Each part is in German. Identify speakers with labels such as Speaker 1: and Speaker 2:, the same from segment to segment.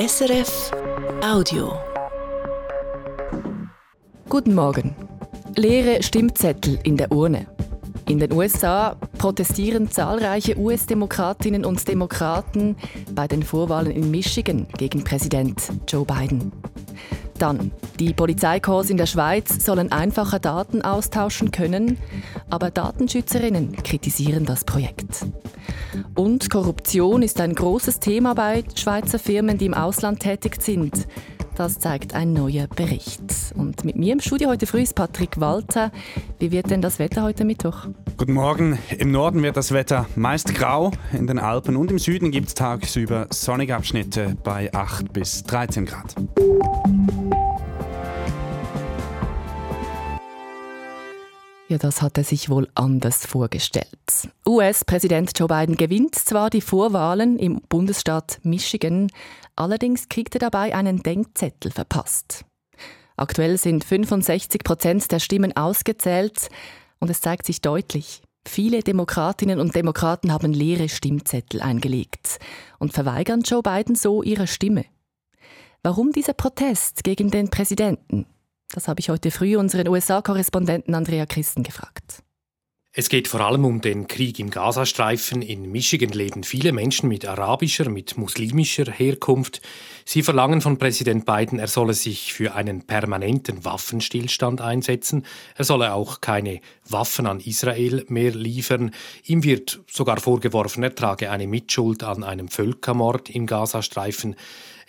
Speaker 1: SRF Audio.
Speaker 2: Guten Morgen. Leere Stimmzettel in der Urne. In den USA protestieren zahlreiche US-Demokratinnen und Demokraten bei den Vorwahlen in Michigan gegen Präsident Joe Biden. Dann, die Polizeikorps in der Schweiz sollen einfacher Daten austauschen können, aber Datenschützerinnen kritisieren das Projekt. Und Korruption ist ein großes Thema bei Schweizer Firmen, die im Ausland tätig sind. Das zeigt ein neuer Bericht. Und mit mir im Studio heute früh ist Patrick Walter. Wie wird denn das Wetter heute Mittwoch?
Speaker 3: Guten Morgen. Im Norden wird das Wetter meist grau. In den Alpen und im Süden gibt es tagsüber sonnige Abschnitte bei 8 bis 13 Grad.
Speaker 2: Ja, das hat er sich wohl anders vorgestellt. US-Präsident Joe Biden gewinnt zwar die Vorwahlen im Bundesstaat Michigan, allerdings kriegt er dabei einen Denkzettel verpasst. Aktuell sind 65 Prozent der Stimmen ausgezählt und es zeigt sich deutlich, viele Demokratinnen und Demokraten haben leere Stimmzettel eingelegt und verweigern Joe Biden so ihre Stimme. Warum dieser Protest gegen den Präsidenten? Das habe ich heute früh unseren USA-Korrespondenten Andrea Christen gefragt.
Speaker 4: Es geht vor allem um den Krieg im Gazastreifen. In Michigan leben viele Menschen mit arabischer, mit muslimischer Herkunft. Sie verlangen von Präsident Biden, er solle sich für einen permanenten Waffenstillstand einsetzen. Er solle auch keine Waffen an Israel mehr liefern. Ihm wird sogar vorgeworfen, er trage eine Mitschuld an einem Völkermord im Gazastreifen.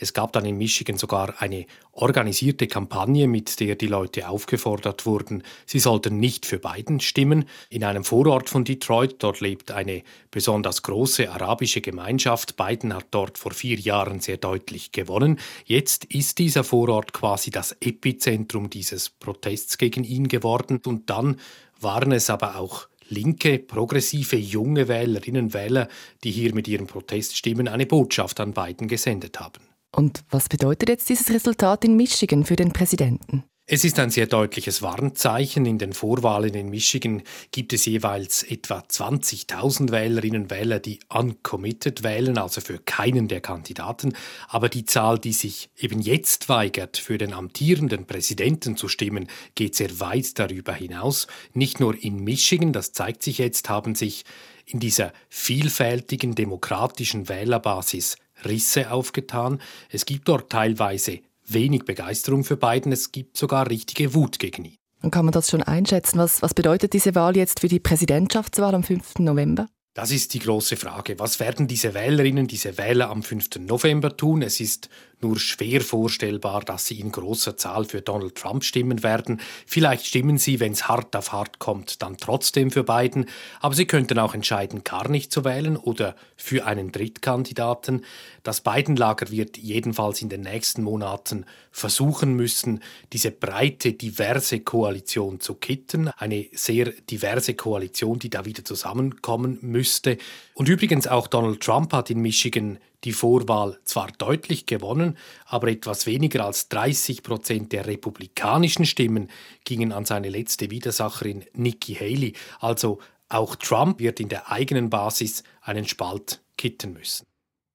Speaker 4: Es gab dann in Michigan sogar eine organisierte Kampagne, mit der die Leute aufgefordert wurden, sie sollten nicht für Biden stimmen. In einem Vorort von Detroit, dort lebt eine besonders große arabische Gemeinschaft. Biden hat dort vor vier Jahren sehr deutlich gewonnen. Jetzt ist dieser Vorort quasi das Epizentrum dieses Protests gegen ihn geworden. Und dann waren es aber auch linke, progressive, junge Wählerinnen und Wähler, die hier mit ihren Proteststimmen eine Botschaft an Biden gesendet haben.
Speaker 2: Und was bedeutet jetzt dieses Resultat in Michigan für den Präsidenten?
Speaker 4: Es ist ein sehr deutliches Warnzeichen. In den Vorwahlen in Michigan gibt es jeweils etwa 20.000 Wählerinnen und Wähler, die uncommitted wählen, also für keinen der Kandidaten. Aber die Zahl, die sich eben jetzt weigert, für den amtierenden Präsidenten zu stimmen, geht sehr weit darüber hinaus. Nicht nur in Michigan, das zeigt sich jetzt, haben sich in dieser vielfältigen demokratischen Wählerbasis Risse aufgetan. Es gibt dort teilweise wenig Begeisterung für Biden, es gibt sogar richtige Wut gegen ihn.
Speaker 2: Und kann man das schon einschätzen? Was, was bedeutet diese Wahl jetzt für die Präsidentschaftswahl am 5. November?
Speaker 4: Das ist die große Frage. Was werden diese Wählerinnen, diese Wähler am 5. November tun? Es ist nur schwer vorstellbar, dass sie in großer Zahl für Donald Trump stimmen werden. Vielleicht stimmen sie, wenn es hart auf hart kommt, dann trotzdem für Biden. Aber sie könnten auch entscheiden, gar nicht zu wählen oder für einen Drittkandidaten. Das Biden-Lager wird jedenfalls in den nächsten Monaten versuchen müssen, diese breite, diverse Koalition zu kitten. Eine sehr diverse Koalition, die da wieder zusammenkommen müsste. Und übrigens auch Donald Trump hat in Michigan die Vorwahl zwar deutlich gewonnen, aber etwas weniger als 30 Prozent der republikanischen Stimmen gingen an seine letzte Widersacherin Nikki Haley. Also auch Trump wird in der eigenen Basis einen Spalt kitten müssen.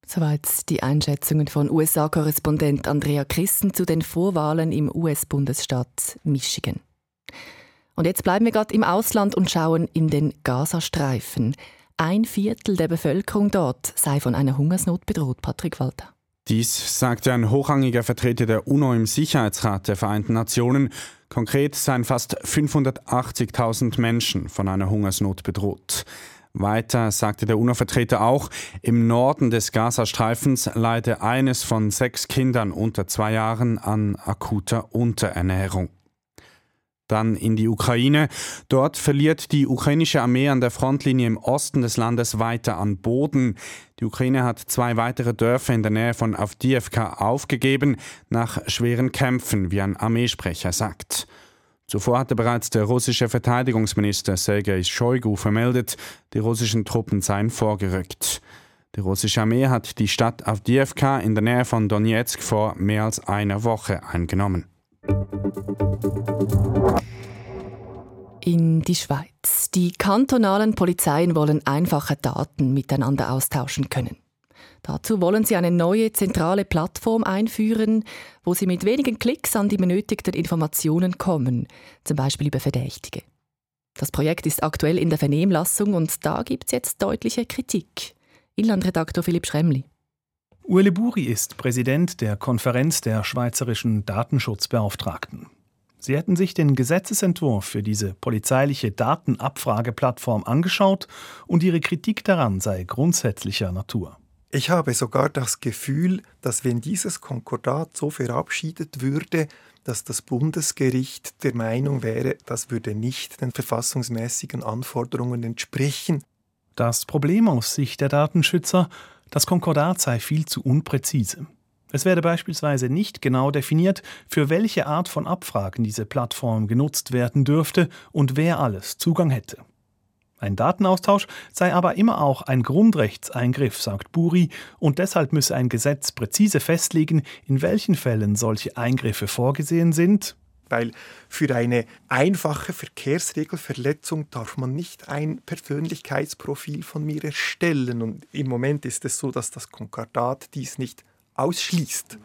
Speaker 2: Soweit die Einschätzungen von USA-Korrespondent Andrea Christen zu den Vorwahlen im US-Bundesstaat Michigan. Und jetzt bleiben wir gerade im Ausland und schauen in den Gazastreifen. Ein Viertel der Bevölkerung dort sei von einer Hungersnot bedroht, Patrick Walter.
Speaker 3: Dies sagte ein hochrangiger Vertreter der UNO im Sicherheitsrat der Vereinten Nationen. Konkret seien fast 580.000 Menschen von einer Hungersnot bedroht. Weiter sagte der UNO-Vertreter auch, im Norden des Gazastreifens leide eines von sechs Kindern unter zwei Jahren an akuter Unterernährung. Dann in die Ukraine. Dort verliert die ukrainische Armee an der Frontlinie im Osten des Landes weiter an Boden. Die Ukraine hat zwei weitere Dörfer in der Nähe von Avdiivka aufgegeben, nach schweren Kämpfen, wie ein Armeesprecher sagt. Zuvor hatte bereits der russische Verteidigungsminister Sergei Shoigu vermeldet, die russischen Truppen seien vorgerückt. Die russische Armee hat die Stadt Avdiivka in der Nähe von Donetsk vor mehr als einer Woche eingenommen.
Speaker 2: In die Schweiz. Die kantonalen Polizeien wollen einfache Daten miteinander austauschen können. Dazu wollen sie eine neue zentrale Plattform einführen, wo sie mit wenigen Klicks an die benötigten Informationen kommen, zum Beispiel über Verdächtige. Das Projekt ist aktuell in der Vernehmlassung und da gibt es jetzt deutliche Kritik. Inlandredaktor Philipp Schremli.
Speaker 5: Ueli Buri ist Präsident der Konferenz der schweizerischen Datenschutzbeauftragten. Sie hätten sich den Gesetzesentwurf für diese polizeiliche Datenabfrageplattform angeschaut und ihre Kritik daran sei grundsätzlicher Natur.
Speaker 6: Ich habe sogar das Gefühl, dass wenn dieses Konkordat so verabschiedet würde, dass das Bundesgericht der Meinung wäre, das würde nicht den verfassungsmäßigen Anforderungen entsprechen.
Speaker 5: Das Problem aus Sicht der Datenschützer, das Konkordat sei viel zu unpräzise. Es werde beispielsweise nicht genau definiert, für welche Art von Abfragen diese Plattform genutzt werden dürfte und wer alles Zugang hätte. Ein Datenaustausch sei aber immer auch ein Grundrechtseingriff, sagt Buri, und deshalb müsse ein Gesetz präzise festlegen, in welchen Fällen solche Eingriffe vorgesehen sind.
Speaker 6: Weil für eine einfache Verkehrsregelverletzung darf man nicht ein Persönlichkeitsprofil von mir erstellen. Und im Moment ist es so, dass das Konkordat dies nicht ausschließt.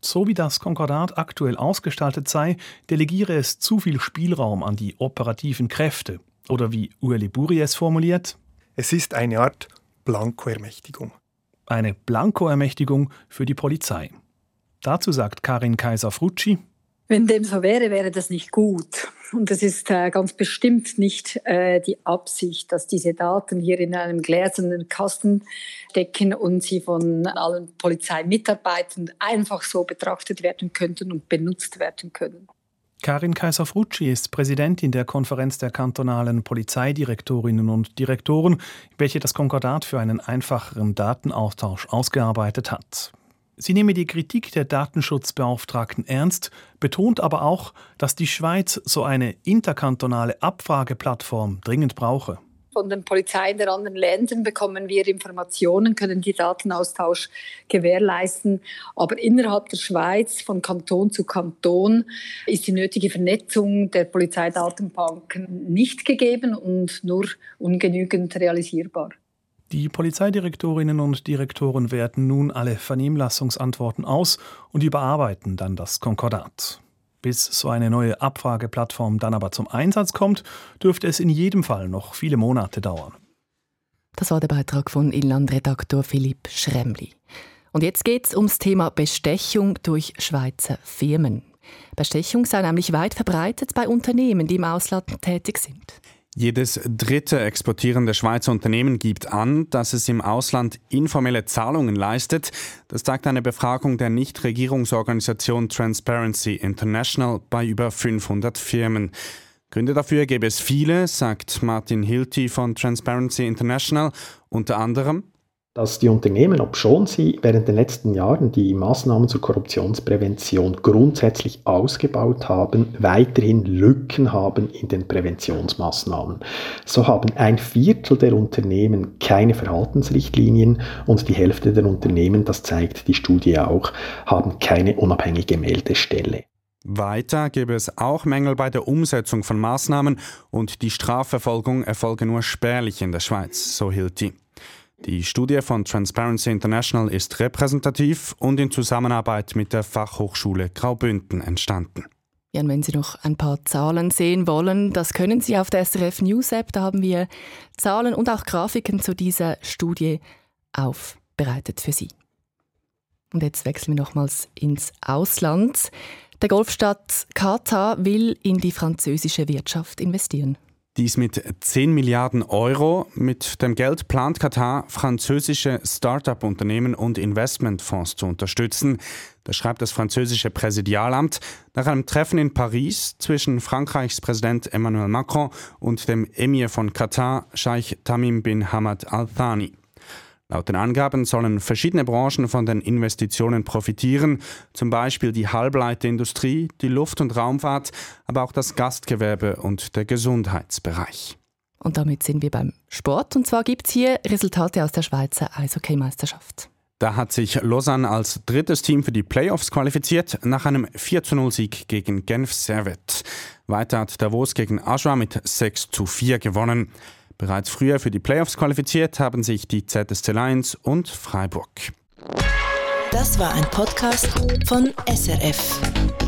Speaker 5: So wie das Konkordat aktuell ausgestaltet sei, delegiere es zu viel Spielraum an die operativen Kräfte. Oder wie Ueli Buri es formuliert:
Speaker 6: Es ist eine Art Blankoermächtigung.
Speaker 5: Eine Blankoermächtigung für die Polizei. Dazu sagt Karin Kaiser-Frutschi:
Speaker 7: Wenn dem so wäre, wäre das nicht gut. Und es ist äh, ganz bestimmt nicht äh, die Absicht, dass diese Daten hier in einem gläsernen Kasten stecken und sie von allen Polizeimitarbeitern einfach so betrachtet werden könnten und benutzt werden können.
Speaker 5: Karin Kaiser-Frutschi ist Präsidentin der Konferenz der kantonalen Polizeidirektorinnen und Direktoren, welche das Konkordat für einen einfacheren Datenaustausch ausgearbeitet hat. Sie nehme die Kritik der Datenschutzbeauftragten ernst, betont aber auch, dass die Schweiz so eine interkantonale Abfrageplattform dringend brauche.
Speaker 7: Von den Polizeien der anderen Länder bekommen wir Informationen, können die Datenaustausch gewährleisten. Aber innerhalb der Schweiz, von Kanton zu Kanton, ist die nötige Vernetzung der Polizeidatenbanken nicht gegeben und nur ungenügend realisierbar.
Speaker 5: Die Polizeidirektorinnen und Direktoren werten nun alle Vernehmlassungsantworten aus und überarbeiten dann das Konkordat. Bis so eine neue Abfrageplattform dann aber zum Einsatz kommt, dürfte es in jedem Fall noch viele Monate dauern.
Speaker 2: Das war der Beitrag von Inlandredaktor Philipp Schremli. Und jetzt geht es ums Thema Bestechung durch Schweizer Firmen. Bestechung sei nämlich weit verbreitet bei Unternehmen, die im Ausland tätig sind.
Speaker 3: Jedes dritte exportierende Schweizer Unternehmen gibt an, dass es im Ausland informelle Zahlungen leistet. Das zeigt eine Befragung der Nichtregierungsorganisation Transparency International bei über 500 Firmen. Gründe dafür gäbe es viele, sagt Martin Hilty von Transparency International, unter anderem
Speaker 8: dass die Unternehmen, obschon sie während den letzten Jahren die Maßnahmen zur Korruptionsprävention grundsätzlich ausgebaut haben, weiterhin Lücken haben in den Präventionsmaßnahmen. So haben ein Viertel der Unternehmen keine Verhaltensrichtlinien und die Hälfte der Unternehmen, das zeigt die Studie auch, haben keine unabhängige Meldestelle.
Speaker 3: Weiter gäbe es auch Mängel bei der Umsetzung von Maßnahmen und die Strafverfolgung erfolge nur spärlich in der Schweiz, so Hilti. Die Studie von Transparency International ist repräsentativ und in Zusammenarbeit mit der Fachhochschule Graubünden entstanden.
Speaker 2: Ja, und wenn Sie noch ein paar Zahlen sehen wollen, das können Sie auf der SRF News App. Da haben wir Zahlen und auch Grafiken zu dieser Studie aufbereitet für Sie. Und jetzt wechseln wir nochmals ins Ausland. Der Golfstaat Katar will in die französische Wirtschaft investieren.
Speaker 3: Dies mit 10 Milliarden Euro. Mit dem Geld plant Katar, französische Start-up-Unternehmen und Investmentfonds zu unterstützen. Das schreibt das französische Präsidialamt nach einem Treffen in Paris zwischen Frankreichs Präsident Emmanuel Macron und dem Emir von Katar, Scheich Tamim bin Hamad Al Thani. Laut den Angaben sollen verschiedene Branchen von den Investitionen profitieren, zum Beispiel die Halbleiterindustrie, die Luft- und Raumfahrt, aber auch das Gastgewerbe und der Gesundheitsbereich.
Speaker 2: Und damit sind wir beim Sport. Und zwar gibt es hier Resultate aus der Schweizer Eishockey-Meisterschaft.
Speaker 3: Da hat sich Lausanne als drittes Team für die Playoffs qualifiziert, nach einem 4-0-Sieg gegen Genf Servet. Weiter hat Davos gegen Ajoa mit 6 4 gewonnen. Bereits früher für die Playoffs qualifiziert haben sich die ZSC Lions und Freiburg.
Speaker 1: Das war ein Podcast von SRF.